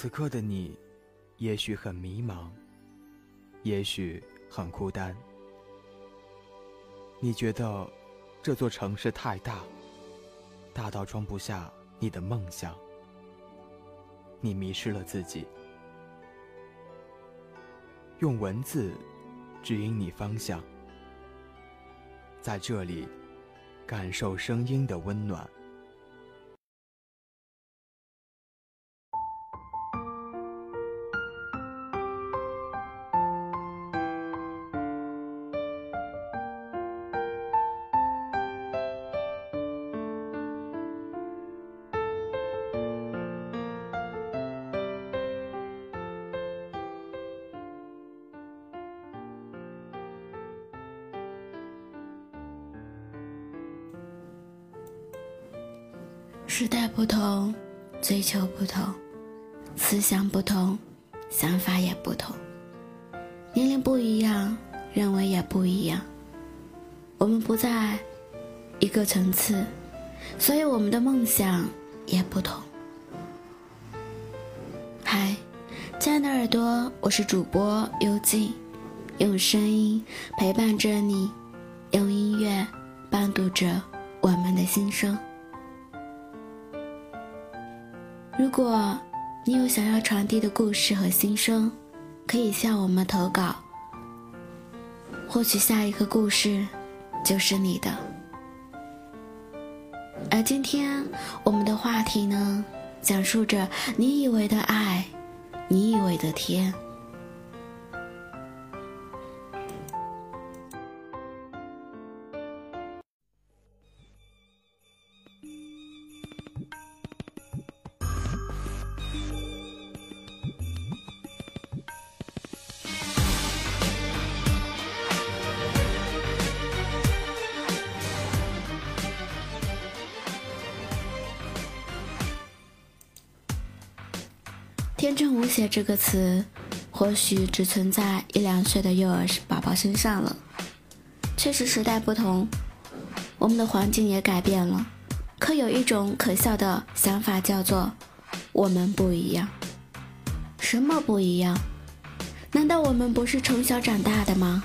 此刻的你，也许很迷茫，也许很孤单。你觉得这座城市太大，大到装不下你的梦想。你迷失了自己，用文字指引你方向，在这里感受声音的温暖。时代不同，追求不同，思想不同，想法也不同。年龄不一样，认为也不一样。我们不在一个层次，所以我们的梦想也不同。嗨，亲爱的耳朵，我是主播幽静，用声音陪伴着你，用音乐伴读着我们的心声。如果你有想要传递的故事和心声，可以向我们投稿。或许下一个故事就是你的。而今天我们的话题呢，讲述着你以为的爱，你以为的天。正无邪这个词，或许只存在一两岁的幼儿宝宝身上了。确实，时代不同，我们的环境也改变了。可有一种可笑的想法，叫做“我们不一样”。什么不一样？难道我们不是从小长大的吗？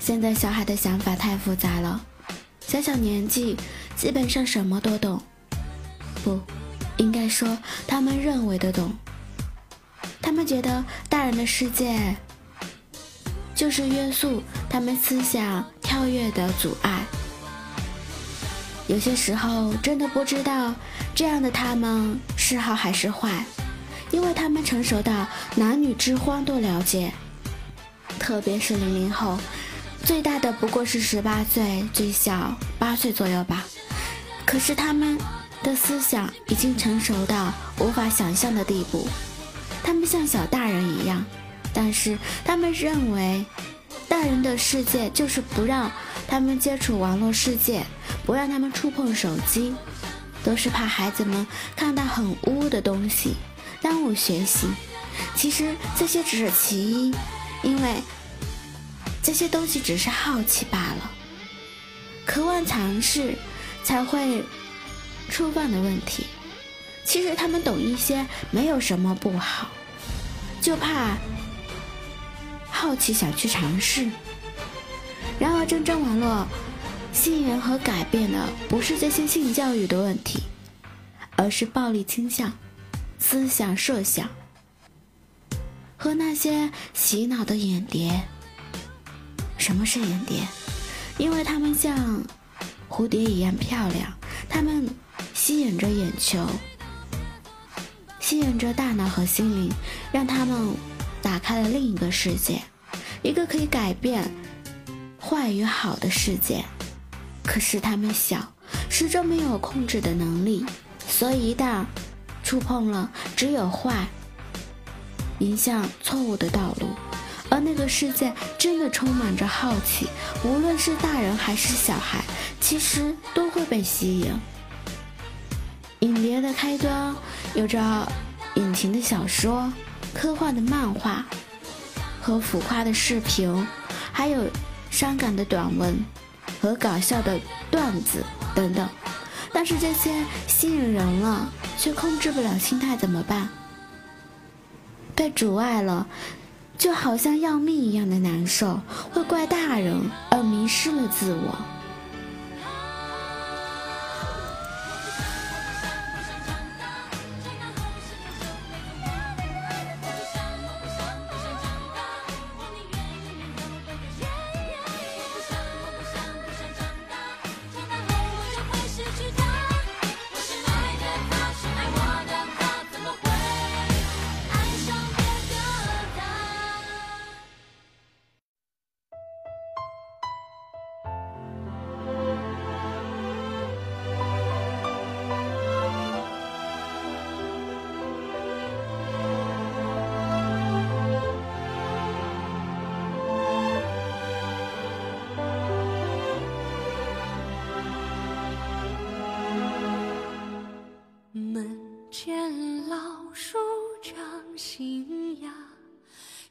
现在小孩的想法太复杂了，小小年纪基本上什么都懂。不。应该说，他们认为的懂。他们觉得大人的世界就是约束他们思想跳跃的阻碍。有些时候真的不知道这样的他们是好还是坏，因为他们成熟到男女之欢都了解。特别是零零后，最大的不过是十八岁，最小八岁左右吧。可是他们。的思想已经成熟到无法想象的地步，他们像小大人一样，但是他们认为，大人的世界就是不让他们接触网络世界，不让他们触碰手机，都是怕孩子们看到很污的东西，耽误学习。其实这些只是其一，因为这些东西只是好奇罢了，渴望尝试才会。触犯的问题，其实他们懂一些，没有什么不好，就怕好奇想去尝试。然而，真正网络吸引和改变的，不是这些性教育的问题，而是暴力倾向、思想设想和那些洗脑的眼蝶。什么是眼蝶？因为它们像蝴蝶一样漂亮，它们。吸引着眼球，吸引着大脑和心灵，让他们打开了另一个世界，一个可以改变坏与好的世界。可是他们小，始终没有控制的能力，所以一旦触碰了，只有坏，迎向错误的道路。而那个世界真的充满着好奇，无论是大人还是小孩，其实都会被吸引。影碟的开端有着引擎的小说、科幻的漫画和浮夸的视频，还有伤感的短文和搞笑的段子等等。但是这些吸引人了，却控制不了心态，怎么办？被阻碍了，就好像要命一样的难受，会怪大人而迷失了自我。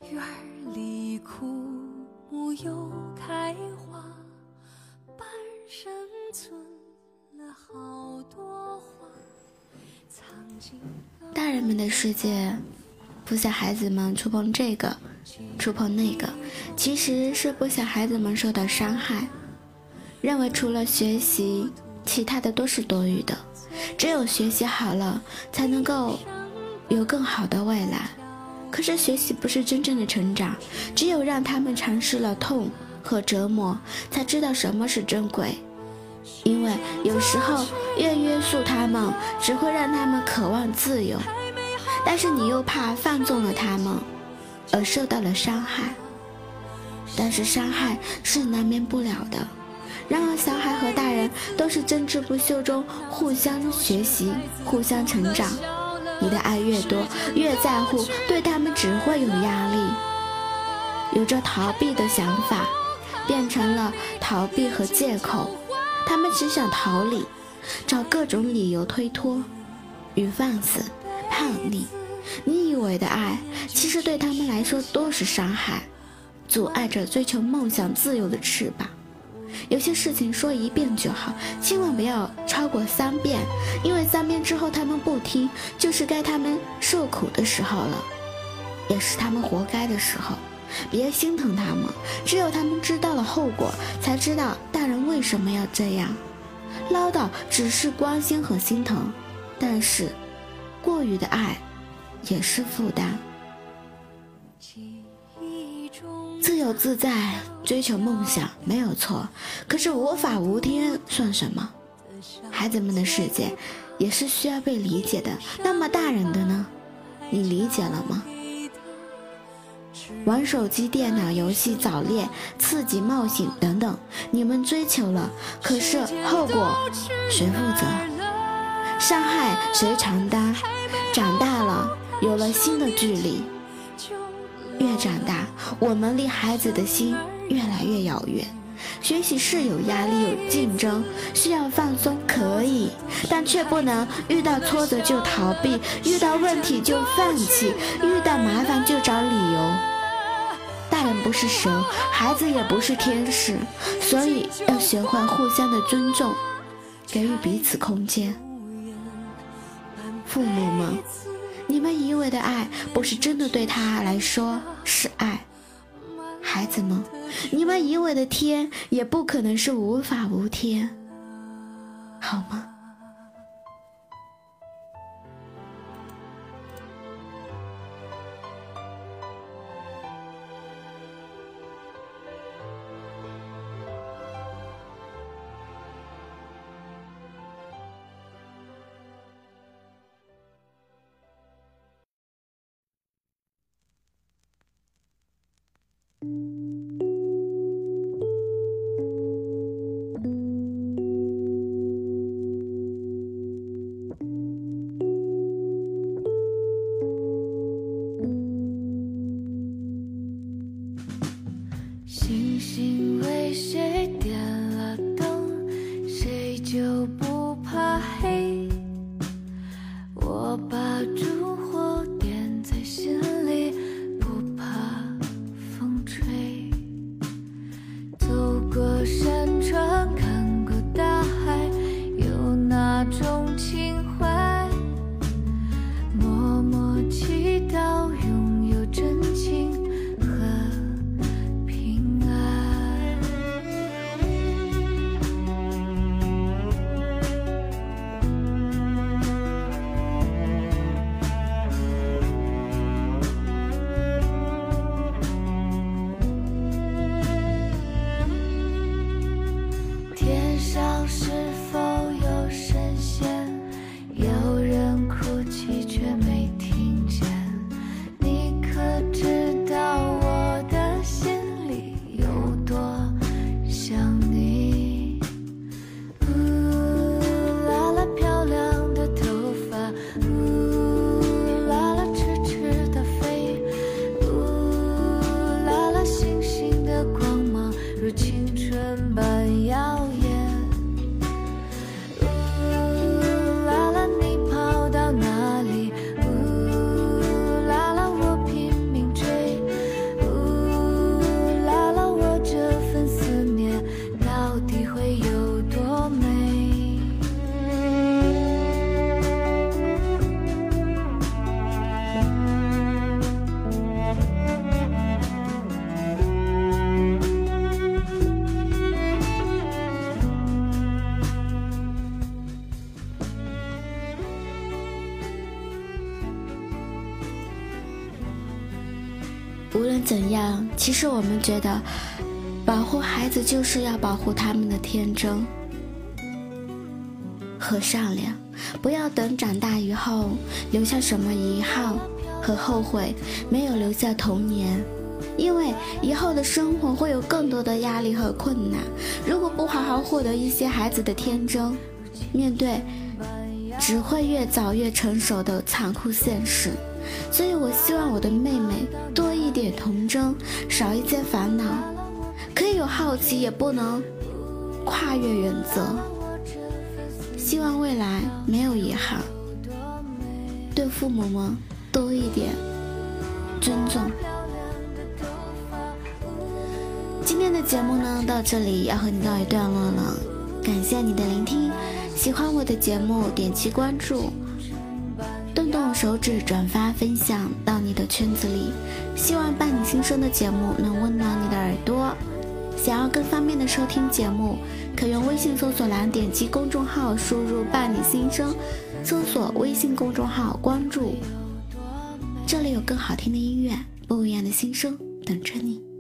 院里枯木又开花，半生存了好多花大人们的世界，不想孩子们触碰这个，触碰那个，其实是不想孩子们受到伤害。认为除了学习，其他的都是多余的，只有学习好了，才能够有更好的未来。可是学习不是真正的成长，只有让他们尝试了痛和折磨，才知道什么是珍贵。因为有时候越约束他们，只会让他们渴望自由，但是你又怕放纵了他们，而受到了伤害。但是伤害是难免不了的。然而，小孩和大人都是争执不休中互相学习、互相成长。你的爱越多，越在乎，对他们只会有压力。有着逃避的想法，变成了逃避和借口。他们只想逃离，找各种理由推脱与放肆、叛逆。你以为的爱，其实对他们来说都是伤害，阻碍着追求梦想自由的翅膀。有些事情说一遍就好，千万不要超过三遍，因为三遍之后他们不听，就是该他们受苦的时候了，也是他们活该的时候。别心疼他们，只有他们知道了后果，才知道大人为什么要这样。唠叨只是关心和心疼，但是过于的爱也是负担。自由自在，追求梦想没有错，可是无法无天算什么？孩子们的世界也是需要被理解的。那么大人的呢？你理解了吗？玩手机、电脑游戏、早恋、刺激、冒险等等，你们追求了，可是后果谁负责？伤害谁承担？长大了，有了新的距离，越长大，我们离孩子的心越来越遥远。学习是有压力、有竞争，需要放松，可以，但却不能遇到挫折就逃避，遇到问题就放弃，遇到麻烦就找理由。大人不是神，孩子也不是天使，所以要学会互相的尊重，给予彼此空间。父母们，你们以为的爱，不是真的对他来说是爱。孩子们，你们以为的天，也不可能是无法无天，好吗？无论怎样，其实我们觉得，保护孩子就是要保护他们的天真和善良，不要等长大以后留下什么遗憾和后悔，没有留下童年。因为以后的生活会有更多的压力和困难，如果不好好获得一些孩子的天真，面对只会越早越成熟的残酷现实。所以我希望我的妹妹多一点童真，少一些烦恼，可以有好奇，也不能跨越原则。希望未来没有遗憾，对父母们多一点尊重。今天的节目呢，到这里要和你告一段落了。感谢你的聆听，喜欢我的节目，点击关注，手指转发分享到你的圈子里。希望伴你心声的节目能温暖你的耳朵。想要更方便的收听节目，可用微信搜索栏点击公众号，输入“伴你心声”，搜索微信公众号关注。这里有更好听的音乐，不一样的心声等着你。